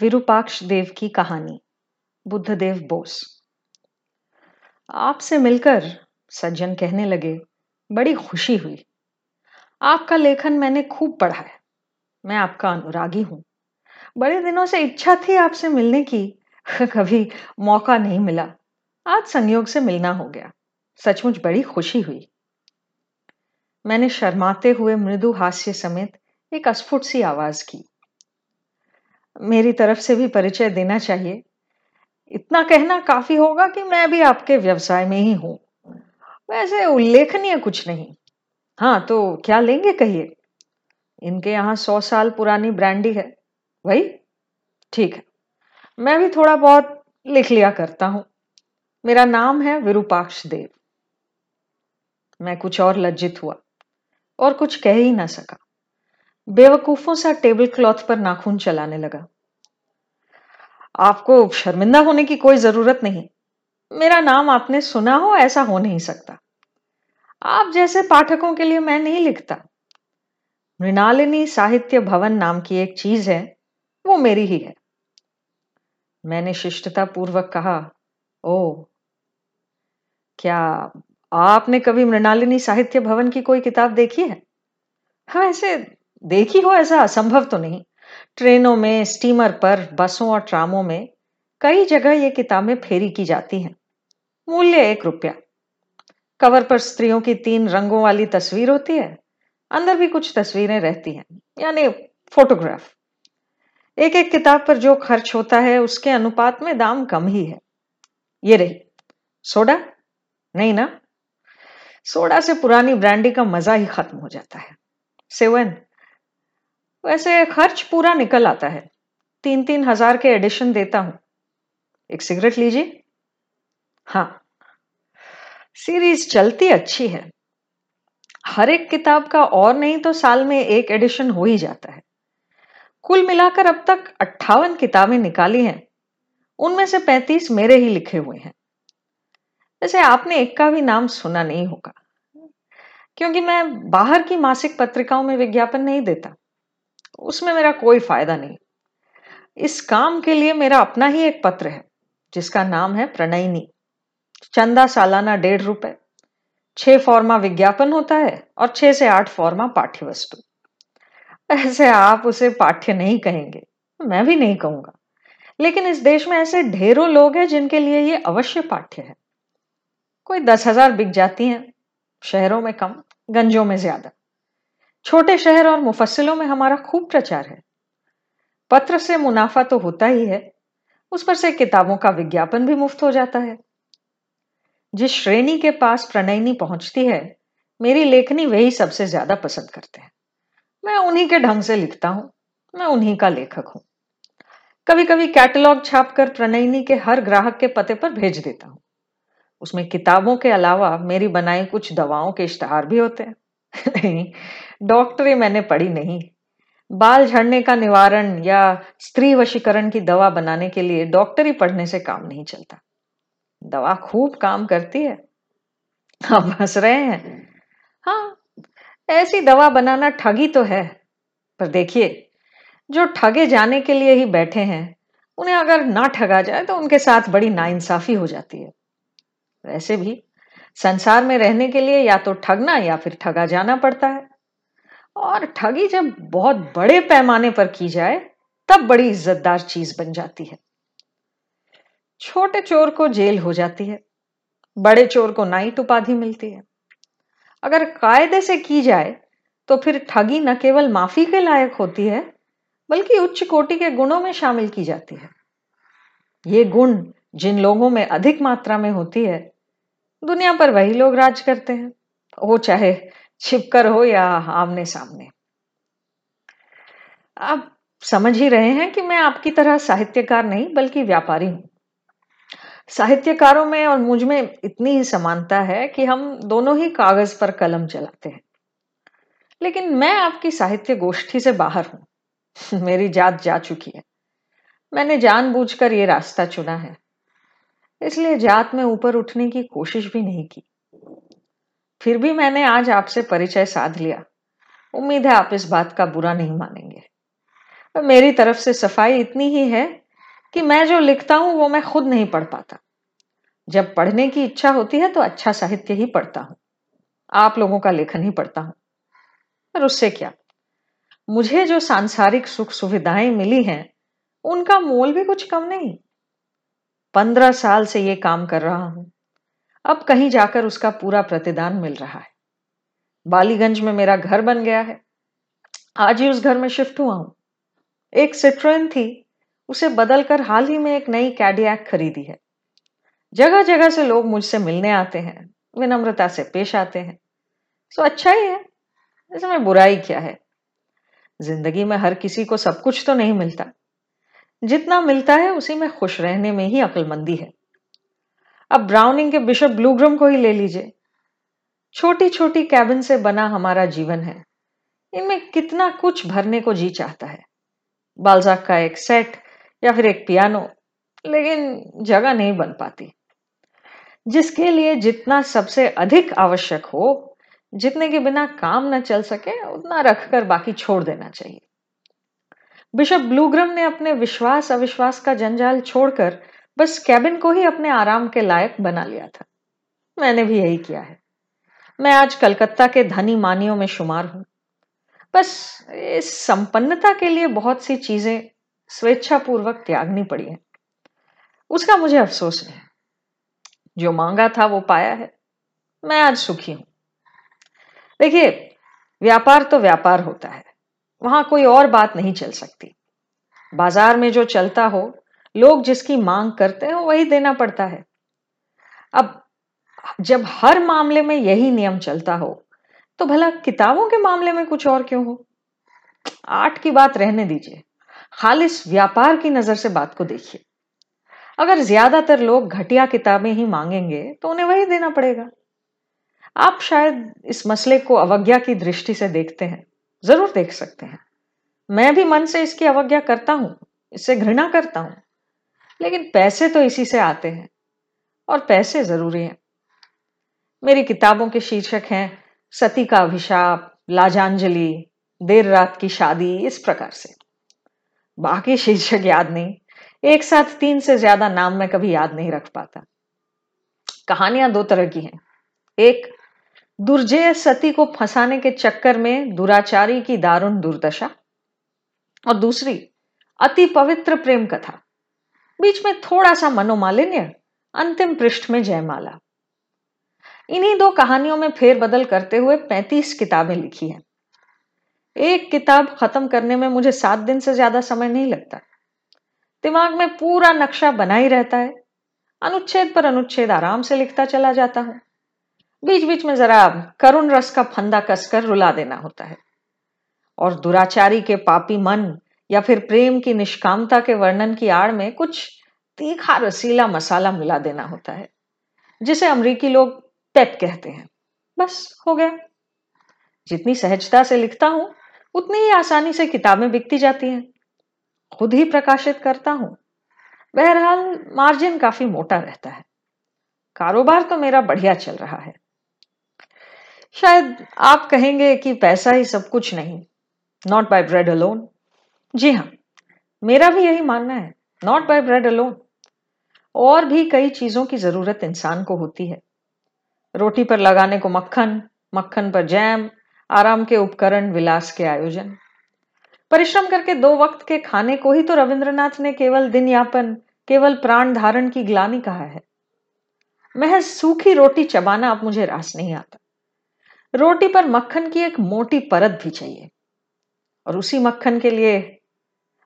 विरूपाक्ष देव की कहानी, बुद्धदेव बोस। आपसे मिलकर सज्जन कहने लगे, बड़ी खुशी हुई। आपका लेखन मैंने खूब पढ़ा है। मैं आपका अनुरागी हूँ। बड़े दिनों से इच्छा थी आपसे मिलने की, कभी मौका नहीं मिला। आज संयोग से मिलना हो गया। सचमुच बड़ी खुशी हुई। मैंने शर्माते हुए मृदु हास्य समेत एक अस्फुट सी आवाज़ की। मेरी तरफ़ से भी परिचय देना चाहिए। इतना कहना काफ़ी होगा कि मैं भी आपके व्यवसाय में ही हूँ। वैसे उल्लेखनीय कुछ नहीं। हाँ तो क्या लेंगे कहिए? इनके यहाँ सौ साल पुरानी ब्रांडी है। वही? ठीक है। मैं भी थोड़ा बहुत लिख लिया करता हूँ। मेरा नाम है विरूपाक्ष देव। मैं कुछ और लज्जित हुआ और कुछ कह ही ना सका। बेवकूफों सा टेबल क्लॉथ पर नाखून चलाने लगा। आपको शर्मिंदा होने की कोई ज़रूरत नहीं। मेरा नाम आपने सुना हो, ऐसा हो नहीं सकता। आप जैसे पाठकों के लिए मैं नहीं लिखता। मृणालिनी साहित्य भवन नाम की एक चीज़ है, वो मेरी ही है। मैंने शिष्टता पूर्वक कहा, ओ, क्या आपने कभी मृणालिनी साहित्य भवन की कोई किताब देखी है? हाँ ऐसे देखी हो ऐसा असंभव तो नहीं। ट्रेनों में, स्टीमर पर, बसों और ट्रामों में कई जगह ये किताबें फेरी की जाती हैं। मूल्य एक रुपया। कवर पर स्त्रियों की तीन रंगों वाली तस्वीर होती है। अंदर भी कुछ तस्वीरें रहती हैं, यानी फोटोग्राफ। एक एक किताब पर जो खर्च होता है, उसके अनुपात में दाम कम ही है। ये रही, सोडा? नहीं ना? सोडा से पुरानी ब्रांडी का मज़ा ही खत्म हो जाता है। सेवन? वैसे खर्च पूरा निकल आता है। तीन तीन हज़ार के एडिशन देता हूँ। एक सिगरेट लीजिए। हाँ। सीरीज़ चलती अच्छी है। हर एक किताब का और नहीं तो साल में एक एडिशन हो ही जाता है। कुल मिलाकर अब तक अट्ठावन किताबें निकाली हैं। उनमें से पैंतीस मेरे ही लिखे हुए हैं। वैसे आपने एक का भी नाम सुना नहीं होगा। क्योंकि मैं बाहर की मासिक पत्रिकाओं में विज्ञापन नहीं देता। उसमें मेरा कोई फ़ायदा नहीं। इस काम के लिए मेरा अपना ही एक पत्र है, जिसका नाम है प्रणयनी। चंदा सालाना डेढ़ रुपए। छह फॉर्मा विज्ञापन होता है और छह से आठ फॉर्मा पाठ्य वस्तु ऐसे आप उसे पाठ्य नहीं कहेंगे, मैं भी नहीं कहूँगा। लेकिन इस देश में ऐसे ढेरों लोग हैं जिनके लिए ये अवश्य पाठ्य है। कोई दस हज़ार बिक जाती हैं, शहरों में कम, गंजों में ज़्यादा। छोटे शहर और मुफस्सिलों में हमारा खूब प्रचार है। पत्र से मुनाफा तो होता ही है, उस पर से किताबों का विज्ञापन भी मुफ़्त हो जाता है। जिस श्रेणी के पास प्रणयनी पहुँचती है, मेरी लेखनी वही सबसे ज़्यादा पसंद करते हैं। मैं उन्हीं के ढंग से लिखता हूँ, मैं उन्हीं का लेखक हूँ। कभी कभी कैटलॉग छापकर प्रणयनी के हर ग्राहक के पते पर भेज देता हूँ। उसमें किताबों के अलावा मेरी बनाई कुछ दवाओं के इश्तहार भी होते हैं। नहीं डॉक्टरी मैंने पढ़ी नहीं। बाल झड़ने का निवारण या स्त्री वशीकरण की दवा बनाने के लिए डॉक्टरी पढ़ने से काम नहीं चलता। दवा खूब काम करती है। आप हंस रहे हैं। हाँ ऐसी दवा बनाना ठगी तो है। पर देखिए, जो ठगे जाने के लिए ही बैठे हैं, उन्हें अगर ना ठगा जाए तो उनके साथ बड़ी नाइंसाफी हो जाती है। वैसे भी संसार में रहने के लिए या तो ठगना या फिर ठगा जाना पड़ता है। और ठगी जब बहुत बड़े पैमाने पर की जाए, तब बड़ी इज्जतदार चीज़ बन जाती है। छोटे चोर को जेल हो जाती है। बड़े चोर को नाइट उपाधि मिलती है। अगर कायदे से की जाए तो फिर ठगी न केवल माफ़ी के लायक होती है, बल्कि उच्च कोटि के गुणों में शामिल की जाती है। ये गुण जिन लोगों में अधिक मात्रा में होती है दुनिया पर वही लोग राज करते हैं। वो चाहे छिपकर हो या आमने सामने आप समझ ही रहे हैं कि मैं आपकी तरह साहित्यकार नहीं, बल्कि व्यापारी हूँ। साहित्यकारों में और मुझमें इतनी ही समानता है कि हम दोनों ही कागज़ पर कलम चलाते हैं। लेकिन मैं आपकी साहित्य गोष्ठी से बाहर हूँ। मेरी जात जा चुकी है। मैंने जानबूझकर ये रास्ता चुना है। इसलिए जात में ऊपर उठने की कोशिश भी नहीं की। फिर भी मैंने आज आपसे परिचय साध लिया। उम्मीद है आप इस बात का बुरा नहीं मानेंगे। मेरी तरफ़ से सफ़ाई इतनी ही है कि मैं जो लिखता हूँ वो मैं खुद नहीं पढ़ पाता। जब पढ़ने की इच्छा होती है तो अच्छा साहित्य ही पढ़ता हूँ। आप लोगों का लेखन ही पढ़ता हूँ। पर उससे क्या? मुझे जो सांसारिक सुख सुविधाएँ मिली हैं, उनका मोल भी कुछ कम नहीं। पंद्रह साल से ये काम कर रहा हूँ। अब कहीं जाकर उसका पूरा प्रतिदान मिल रहा है। बालीगंज में मेरा घर बन गया है। आज ही उस घर में शिफ्ट हुआ हूँ। एक सिट्रोइन थी। उसे बदलकर हाल ही में एक नई कैडियक खरीदी है। जगह जगह से लोग मुझसे मिलने आते हैं, विनम्रता से पेश आते हैं। सो अच्छा ही है। इसमें बुराई क्या है? ज़िंदगी में हर किसी को सब कुछ तो नहीं मिलता। जितना मिलता है उसी में खुश रहने में ही अक्लमंदी है। अब ब्राउनिंग के बिशप ब्लूग्रम को ही ले लीजिए। छोटी छोटी कैबिन से बना हमारा जीवन है। इनमें कितना कुछ भरने को जी चाहता है। बालजाक का एक सेट या फिर एक पियानो, लेकिन जगह नहीं बन पाती। जिसके लिए जितना सबसे अधिक आवश्यक हो, जितने के बिना काम न चल सके, उतना रखकर बाकी छोड़ देना चाहिए। बिशप ब्लूग्रम ने अपने विश्वास, अविश्वास का जंजाल छोड़कर बस कैबिन को ही अपने आराम के लायक बना लिया था। मैंने भी यही किया है। मैं आज कलकत्ता के धनी मानियों में शुमार हूँ। बस इस संपन्नता के लिए बहुत सी चीज़ें स्वेच्छापूर्वक त्यागनी पड़ी हैं। उसका मुझे अफसोस नहीं जो मांगा था वो पाया है। मैं आज सुखी हूँ। देखिए, व्यापार तो व्यापार होता है। वहाँ कोई और बात नहीं चल सकती। बाज़ार में जो चलता हो, लोग जिसकी मांग करते हैं, वही देना पड़ता है। अब जब हर मामले में यही नियम चलता हो तो भला किताबों के मामले में कुछ और क्यों हो? आर्ट की बात रहने दीजिए। खालिस व्यापार की नज़र से बात को देखिए। अगर ज़्यादातर लोग घटिया किताबें ही मांगेंगे तो उन्हें वही देना पड़ेगा। आप शायद इस मसले को अवज्ञा की दृष्टि से देखते हैं। ज़रूर देख सकते हैं। मैं भी मन से इसकी अवज्ञा करता हूँ, इससे घृणा करता हूँ। लेकिन पैसे तो इसी से आते हैं, और पैसे ज़रूरी हैं। मेरी किताबों के शीर्षक हैं, सती का अभिशाप, लाजांजलि, देर रात की शादी, इस प्रकार से। बाकी शीर्षक याद नहीं, एक साथ तीन से ज़्यादा नाम मैं कभी याद नहीं रख पाता। कहानियाँ दो तरह की हैं। एक दुर्जय सती को फंसाने के चक्कर में दुराचारी की दारुण दुर्दशा। और दूसरी, अति पवित्र प्रेम कथा। बीच में थोड़ा सा मनोमालिन्य, अंतिम पृष्ठ में जयमाला। इन्हीं दो कहानियों में फेरबदल करते हुए पैंतीस किताबें लिखी हैं। एक किताब खत्म करने में मुझे सात दिन से ज़्यादा समय नहीं लगता। दिमाग में पूरा नक्शा बना ही रहता है। अनुच्छेद पर अनुच्छेद आराम से लिखता चला जाता हूँ। बीच बीच में जरा करुण रस का फंदा कसकर रुला देना होता है। और दुराचारी के पापी मन या फिर प्रेम की निष्कामता के वर्णन की आड़ में कुछ तीखा रसीला मसाला मिला देना होता है, जिसे अमरीकी लोग पेप कहते हैं। बस, हो गया। जितनी सहजता से लिखता हूँ, उतनी ही आसानी से किताबें बिकती जाती हैं। खुद ही प्रकाशित करता हूँ। बहरहाल, मार्जिन काफ़ी मोटा रहता है। कारोबार तो मेरा बढ़िया चल रहा है। शायद आप कहेंगे कि पैसा ही सब कुछ नहीं नॉट बाय ब्रेड अलोन जी हाँ मेरा भी यही मानना है नॉट बाय ब्रेड अलोन और भी कई चीज़ों की ज़रूरत इंसान को होती है। रोटी पर लगाने को मक्खन मक्खन पर जैम, आराम के उपकरण, विलास के आयोजन। परिश्रम करके दो वक्त के खाने को ही तो रविंद्रनाथ ने केवल दिन यापन केवल प्राण धारण की ग्लानी कहा है। महज सूखी रोटी चबाना अब मुझे रास नहीं आता। रोटी पर मक्खन की एक मोटी परत भी चाहिए। और उसी मक्खन के लिए,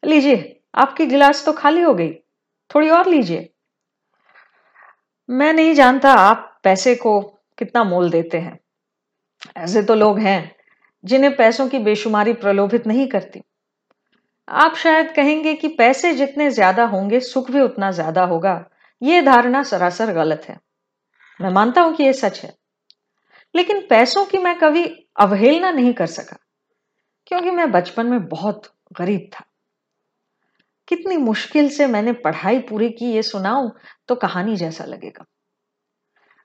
लीजिए, आपकी गिलास तो खाली हो गई, थोड़ी और लीजिए। मैं नहीं जानता आप पैसे को कितना मोल देते हैं। ऐसे तो लोग हैं, जिन्हें पैसों की बेशुमारी प्रलोभित नहीं करती। आप शायद कहेंगे कि पैसे जितने ज़्यादा होंगे, सुख भी उतना ज़्यादा होगा। यह धारणा सरासर गलत है। मैं मानता हूँ कि यह सच है। लेकिन पैसों की मैं कभी अवहेलना नहीं कर सका, क्योंकि मैं बचपन में बहुत गरीब था। कितनी मुश्किल से मैंने पढ़ाई पूरी की, ये सुनाऊं तो कहानी जैसा लगेगा।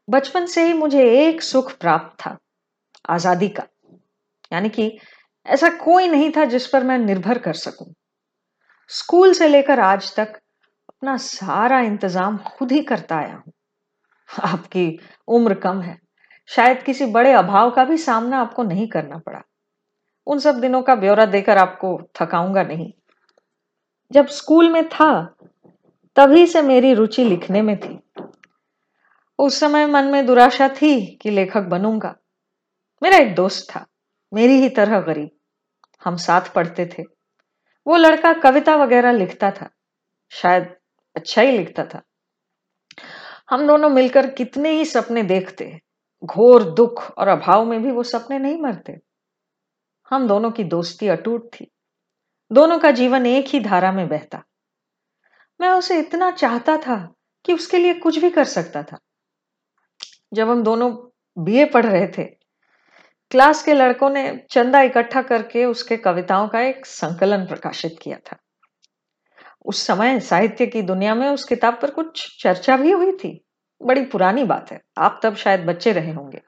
बचपन से ही मुझे एक सुख प्राप्त था, आज़ादी का। यानी कि ऐसा कोई नहीं था जिस पर मैं निर्भर कर सकूँ। स्कूल से लेकर आज तक अपना सारा इंतज़ाम खुद ही करता आया हूँ। आपकी उम्र कम है। शायद किसी बड़े अभाव का भी सामना आपको नहीं करना पड़ा। उन सब दिनों का ब्यौरा देकर आपको थकाऊँगा नहीं। जब स्कूल में था, तभी से मेरी रुचि लिखने में थी। उस समय मन में दुराशा थी कि लेखक बनूँगा। मेरा एक दोस्त था, मेरी ही तरह गरीब। हम साथ पढ़ते थे। वो लड़का कविता वगैरह लिखता था, शायद अच्छा ही लिखता था। हम दोनों मिलकर कितने ही सपने देखते। घोर दुख और अभाव में भी वो सपने नहीं मरते। हम दोनों की दोस्ती अटूट थी। दोनों का जीवन एक ही धारा में बहता। मैं उसे इतना चाहता था कि उसके लिए कुछ भी कर सकता था। जब हम दोनों बीए पढ़ रहे थे, क्लास के लड़कों ने चंदा इकट्ठा करके उसके कविताओं का एक संकलन प्रकाशित किया था। उस समय साहित्य की दुनिया में उस किताब पर कुछ चर्चा भी हुई थी। बड़ी पुरानी बात है। आप तब शायद बच्चे रहे होंगे।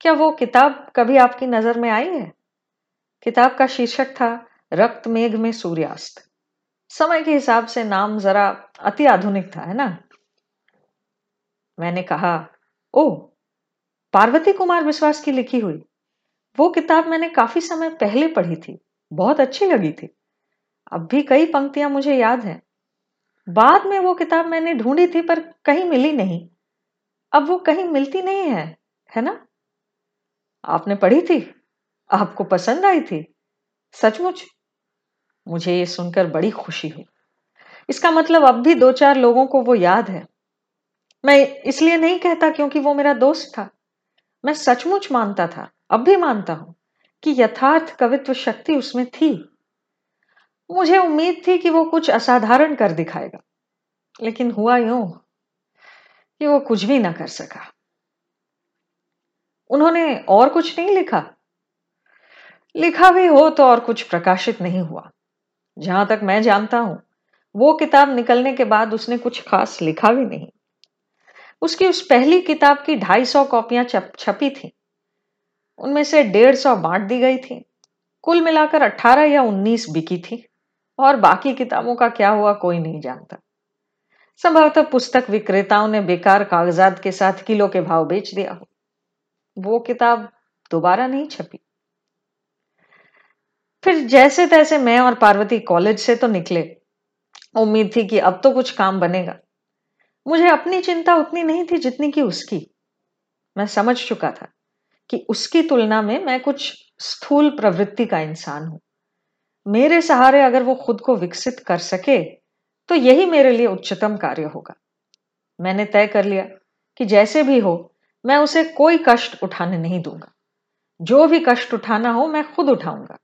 क्या वो किताब कभी आपकी नज़र में आई है? किताब का शीर्षक था, रक्त मेघ में सूर्यास्त। समय के हिसाब से नाम जरा अति आधुनिक था, है ना? मैंने कहा, ओ, पार्वती कुमार विश्वास की लिखी हुई। वो किताब मैंने काफ़ी समय पहले पढ़ी थी। बहुत अच्छी लगी थी। अब भी कई पंक्तियाँ मुझे याद हैं। बाद में वो किताब मैंने ढूंढी थी, पर कहीं मिली नहीं। अब वो कहीं मिलती नहीं है है ना? आपने पढ़ी थी? आपको पसंद आई थी? सचमुच? मुझे ये सुनकर बड़ी खुशी हुई। इसका मतलब अब भी दो चार लोगों को वो याद है। मैं इसलिए नहीं कहता क्योंकि वो मेरा दोस्त था। मैं सचमुच मानता था, अब भी मानता हूँ, कि यथार्थ कवित्व शक्ति उसमें थी। मुझे उम्मीद थी कि वो कुछ असाधारण कर दिखाएगा, लेकिन हुआ यूँ कि वो कुछ भी ना कर सका। उन्होंने और कुछ नहीं लिखा। लिखा भी हो तो और कुछ प्रकाशित नहीं हुआ। जहाँ तक मैं जानता हूँ, वो किताब निकलने के बाद उसने कुछ खास लिखा भी नहीं। उसकी उस पहली किताब की ढाई सौ कॉपियाँ छपी थी। उनमें से डेढ़ सौ बांट दी गई थी। कुल मिलाकर अट्ठारह या उन्नीस बिकी थी। और बाकी किताबों का क्या हुआ कोई नहीं जानता। संभवतः पुस्तक विक्रेताओं ने बेकार कागजात के साथ किलो के भाव बेच दिया हो। वो किताब दोबारा नहीं छपी। फिर जैसे तैसे मैं और पार्वती कॉलेज से तो निकले। उम्मीद थी कि अब तो कुछ काम बनेगा। मुझे अपनी चिंता उतनी नहीं थी जितनी की उसकी। मैं समझ चुका था कि उसकी तुलना में मैं कुछ स्थूल प्रवृत्ति का इंसान हूँ। मेरे सहारे अगर वो खुद को विकसित कर सके तो यही मेरे लिए उच्चतम कार्य होगा। मैंने तय कर लिया कि जैसे भी हो, मैं उसे कोई कष्ट उठाने नहीं दूँगा। जो भी कष्ट उठाना हो, मैं खुद उठाऊँगा।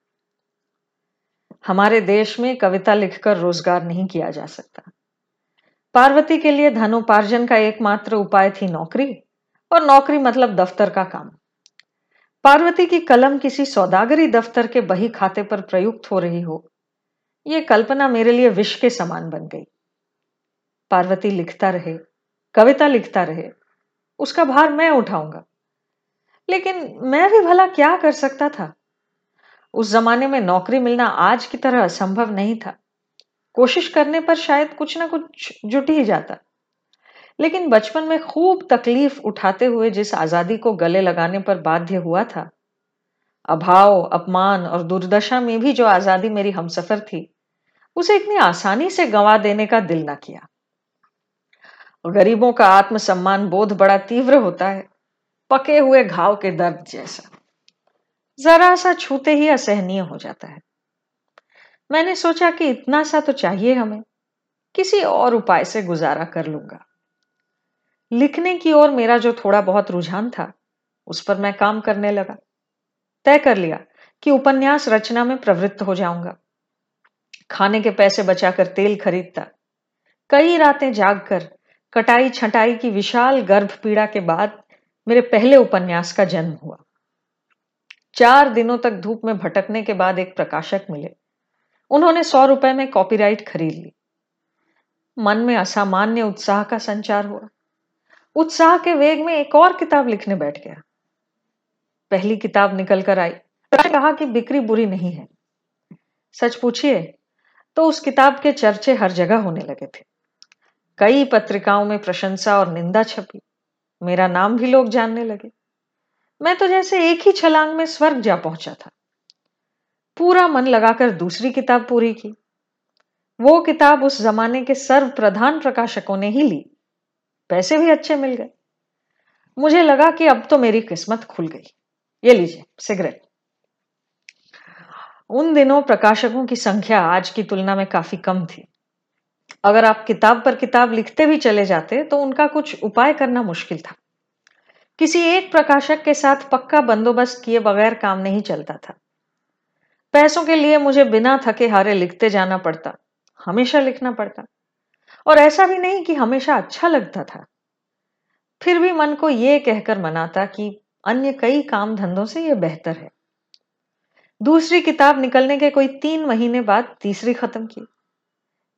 हमारे देश में कविता लिखकर रोज़गार नहीं किया जा सकता। पार्वती के लिए धनोपार्जन का एकमात्र उपाय थी नौकरी, और नौकरी मतलब दफ्तर का काम। पार्वती की कलम किसी सौदागरी दफ्तर के बही खाते पर प्रयुक्त हो रही हो। यह कल्पना मेरे लिए विष के समान बन गई। पार्वती लिखता रहे, कविता लिखता रहे, उसका भार मैं उठाऊँगा। लेकिन मैं भी भला क्या कर सकता था? उस जमाने में नौकरी मिलना आज की तरह असंभव नहीं था। कोशिश करने पर शायद कुछ ना कुछ जुट ही जाता। लेकिन बचपन में खूब तकलीफ़ उठाते हुए जिस आज़ादी को गले लगाने पर बाध्य हुआ था। अभाव, अपमान और दुर्दशा में भी जो आज़ादी मेरी हमसफर थी, उसे इतनी आसानी से गंवा देने का दिल ना किया। गरीबों का आत्मसम्मान बोध बड़ा तीव्र होता है, पके हुए घाव के दर्द जैसा। जरा सा छूते ही असहनीय हो जाता है। मैंने सोचा कि इतना सा तो चाहिए हमें, किसी और उपाय से गुजारा कर लूँगा। लिखने की ओर मेरा जो थोड़ा बहुत रुझान था, उस पर मैं काम करने लगा। तय कर लिया कि उपन्यास रचना में प्रवृत्त हो जाऊँगा। खाने के पैसे बचाकर तेल खरीदता। कई रातें जागकर कटाई छटाई की विशाल गर्भ पीड़ा के बाद मेरे पहले उपन्यास का जन्म हुआ। चार दिनों तक धूप में भटकने के बाद एक प्रकाशक मिले। उन्होंने सौ रुपए में कॉपीराइट खरीद ली। मन में असामान्य उत्साह का संचार हुआ। उत्साह के वेग में एक और किताब लिखने बैठ गया। पहली किताब निकल कर आई कहा कि बिक्री बुरी नहीं है। सच पूछिए तो उस किताब के चर्चे हर जगह होने लगे थे। कई पत्रिकाओं में प्रशंसा और निंदा छपी। मेरा नाम भी लोग जानने लगे। मैं तो जैसे एक ही छलांग में स्वर्ग जा पहुँचा था। पूरा मन लगाकर दूसरी किताब पूरी की। वो किताब उस जमाने के सर्व प्रधान प्रकाशकों ने ही ली। पैसे भी अच्छे मिल गए। मुझे लगा कि अब तो मेरी किस्मत खुल गई। ये लीजिए, सिगरेट। उन दिनों प्रकाशकों की संख्या आज की तुलना में काफ़ी कम थी। अगर आप किताब पर किताब लिखते भी चले जाते तो उनका कुछ उपाय करना मुश्किल था। किसी एक प्रकाशक के साथ पक्का बंदोबस्त किए बगैर काम नहीं चलता था। पैसों के लिए मुझे बिना थके हारे लिखते जाना पड़ता, हमेशा लिखना पड़ता। और ऐसा भी नहीं कि हमेशा अच्छा लगता था। फिर भी मन को यह कहकर मनाता कि अन्य कई काम धंधों से यह बेहतर है। दूसरी किताब निकलने के कोई तीन महीने बाद तीसरी खत्म की।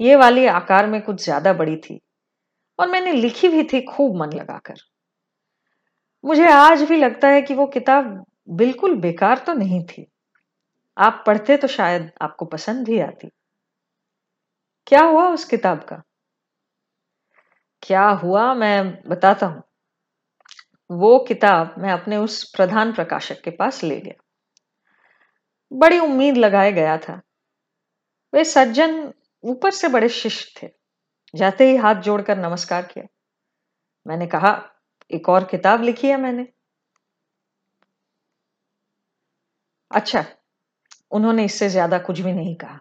ये वाली आकार में कुछ ज़्यादा बड़ी थी और मैंने लिखी भी थी खूब मन लगाकर। मुझे आज भी लगता है कि वो किताब बिल्कुल बेकार तो नहीं थी। आप पढ़ते तो शायद आपको पसंद भी आती। क्या हुआ उस किताब का? क्या हुआ मैं बताता हूँ। वो किताब मैं अपने उस प्रधान प्रकाशक के पास ले गया। बड़ी उम्मीद लगाए गया था। वे सज्जन ऊपर से बड़े शिष्ट थे। जाते ही हाथ जोड़कर नमस्कार किया। मैंने कहा, एक और किताब लिखी है मैंने। अच्छा उन्होंने इससे ज़्यादा कुछ भी नहीं कहा।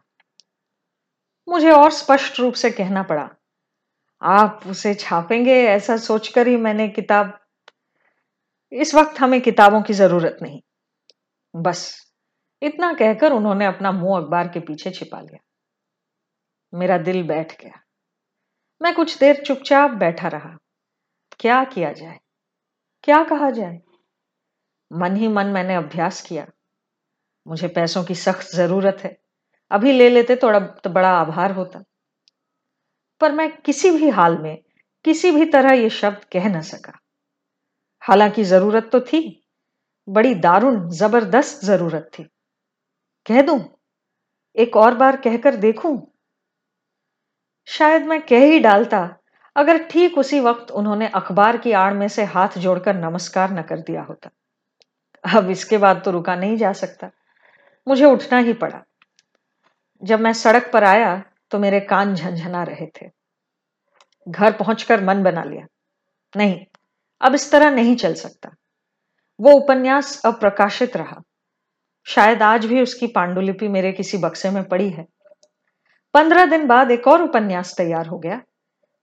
मुझे और स्पष्ट रूप से कहना पड़ा आप उसे छापेंगे ऐसा सोचकर ही मैंने किताब इस वक्त हमें किताबों की ज़रूरत नहीं। बस इतना कहकर उन्होंने अपना मुँह अखबार के पीछे छिपा लिया। मेरा दिल बैठ गया। मैं कुछ देर चुपचाप बैठा रहा। क्या किया जाए? क्या कहा जाए? मन ही मन मैंने अभ्यास किया। मुझे पैसों की सख्त ज़रूरत है। अभी ले लेते तो, तो बड़ा आभार होता। पर मैं किसी भी हाल में किसी भी तरह यह शब्द कह न सका। हालाँकि ज़रूरत तो थी। बड़ी दारुण, ज़बरदस्त ज़रूरत थी। कह दूँ, एक और बार कहकर देखूँ? शायद मैं कह ही डालता, अगर ठीक उसी वक्त उन्होंने अखबार की आड़ में से हाथ जोड़कर नमस्कार न कर दिया होता। अब इसके बाद तो रुका नहीं जा सकता। मुझे उठना ही पड़ा। जब मैं सड़क पर आया तो मेरे कान झंझना रहे थे। घर पहुंचकर मन बना लिया। नहीं, अब इस तरह नहीं चल सकता। वो उपन्यास अप्रकाशित रहा। शायद आज भी उसकी पांडुलिपि मेरे किसी बक्से में पड़ी है। पंद्रह दिन बाद एक और उपन्यास तैयार हो गया,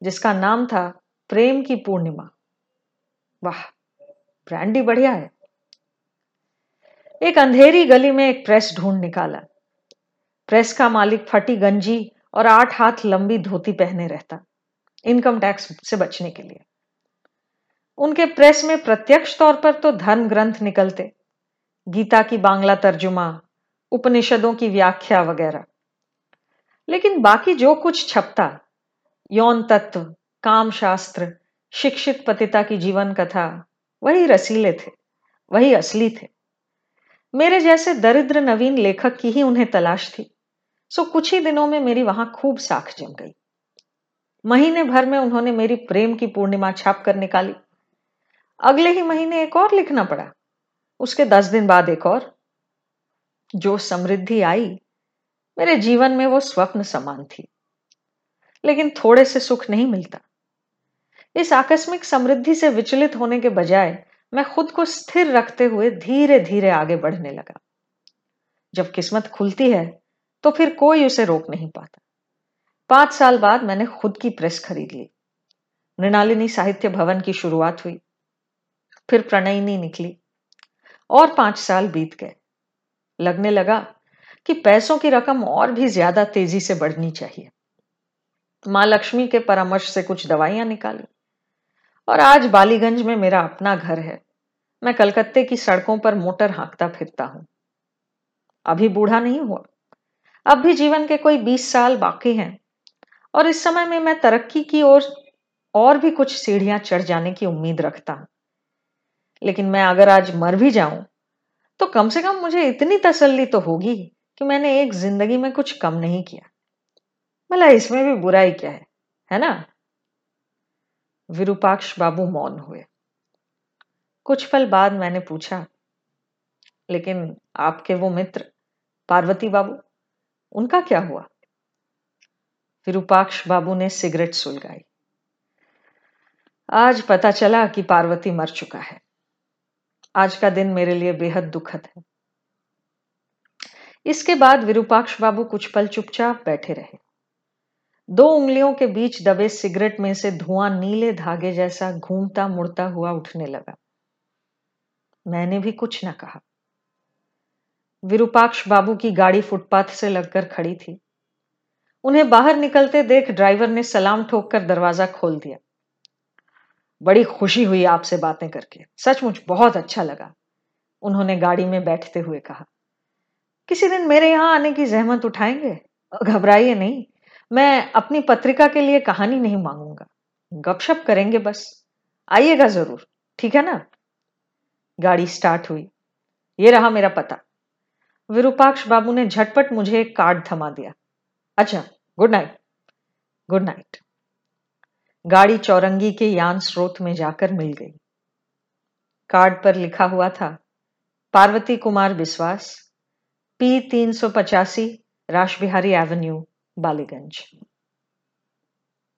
जिसका नाम था प्रेम की पूर्णिमा। वाह, ब्रांडी बढ़िया है। एक अंधेरी गली में एक प्रेस ढूंढ निकाला। प्रेस का मालिक फटी गंजी और आठ हाथ लंबी धोती पहने रहता, इनकम टैक्स से बचने के लिए। उनके प्रेस में प्रत्यक्ष तौर पर तो धर्म ग्रंथ निकलते, गीता की बांग्ला तर्जुमा, उपनिषदों की व्याख्या वगैरह। लेकिन बाकी जो कुछ छपता, यौन तत्व काम शास्त्र शिक्षित पतिता की जीवन कथा, वही रसीले थे, वही असली थे। मेरे जैसे दरिद्र नवीन लेखक की ही उन्हें तलाश थी। सो कुछ ही दिनों में मेरी वहाँ खूब साख जम गई। महीने भर में उन्होंने मेरी प्रेम की पूर्णिमा छाप कर निकाली। अगले ही महीने एक और लिखना पड़ा। उसके दस दिन बाद एक और। जो समृद्धि आई, मेरे जीवन में वो स्वप्न समान थी। लेकिन थोड़े से सुख नहीं मिलता। इस आकस्मिक समृद्धि से विचलित होने के बजाय मैं खुद को स्थिर रखते हुए धीरे धीरे आगे बढ़ने लगा। जब किस्मत खुलती है तो फिर कोई उसे रोक नहीं पाता। पाँच साल बाद मैंने खुद की प्रेस खरीद ली। मृणालिनी साहित्य भवन की शुरुआत हुई। फिर प्रणयिनी निकली। और पाँच साल बीत गए। लगने लगा कि पैसों की रकम और भी ज़्यादा तेज़ी से बढ़नी चाहिए। माँ लक्ष्मी के परामर्श से कुछ दवाइयाँ निकाली। और आज बालीगंज में मेरा अपना घर है। मैं कलकत्ते की सड़कों पर मोटर हाँकता फिरता हूँ। अभी बूढ़ा नहीं हुआ। अब भी जीवन के कोई बीस साल बाकी हैं। और इस समय में मैं तरक्की की ओर और, और भी कुछ सीढ़ियाँ चढ़ जाने की उम्मीद रखता हूँ। लेकिन मैं अगर आज मर भी जाऊँ तो कम से कम मुझे इतनी तसल्ली तो होगी कि मैंने एक ज़िंदगी में कुछ कम नहीं किया। भला इसमें भी बुराई क्या है है ना? विरूपाक्ष बाबू मौन हुए। कुछ पल बाद मैंने पूछा लेकिन आपके वो मित्र पार्वती बाबू? उनका क्या हुआ? विरूपाक्ष बाबू ने सिगरेट सुलगाई। आज पता चला कि पार्वती मर चुका है। आज का दिन मेरे लिए बेहद दुखद है। इसके बाद विरूपाक्ष बाबू कुछ पल चुपचाप बैठे रहे। दो उंगलियों के बीच दबे सिगरेट में से धुआँ नीले धागे जैसा घूमता मुड़ता हुआ उठने लगा। मैंने भी कुछ न कहा। विरूपाक्ष बाबू की गाड़ी फुटपाथ से लगकर खड़ी थी। उन्हें बाहर निकलते देख ड्राइवर ने सलाम ठोक कर दरवाज़ा खोल दिया। बड़ी खुशी हुई आपसे बातें करके। सचमुच बहुत अच्छा लगा, उन्होंने गाड़ी में बैठते हुए कहा। किसी दिन मेरे यहाँ आने की जहमत उठाएँगे? घबराइए नहीं, मैं अपनी पत्रिका के लिए कहानी नहीं मांगूँगा। गपशप करेंगे बस। आइएगा ज़रूर, ठीक है ना? गाड़ी स्टार्ट हुई। ये रहा मेरा पता। विरूपाक्ष बाबू ने झटपट मुझे एक कार्ड थमा दिया। अच्छा गुड नाइट गुड नाइट गाड़ी चौरंगी के यान स्रोत में जाकर मिल गई। कार्ड पर लिखा हुआ था, पार्वती कुमार बिस्वास पी तीन सौ पचासी राजबिहारी एवेन्यू, बालीगंज।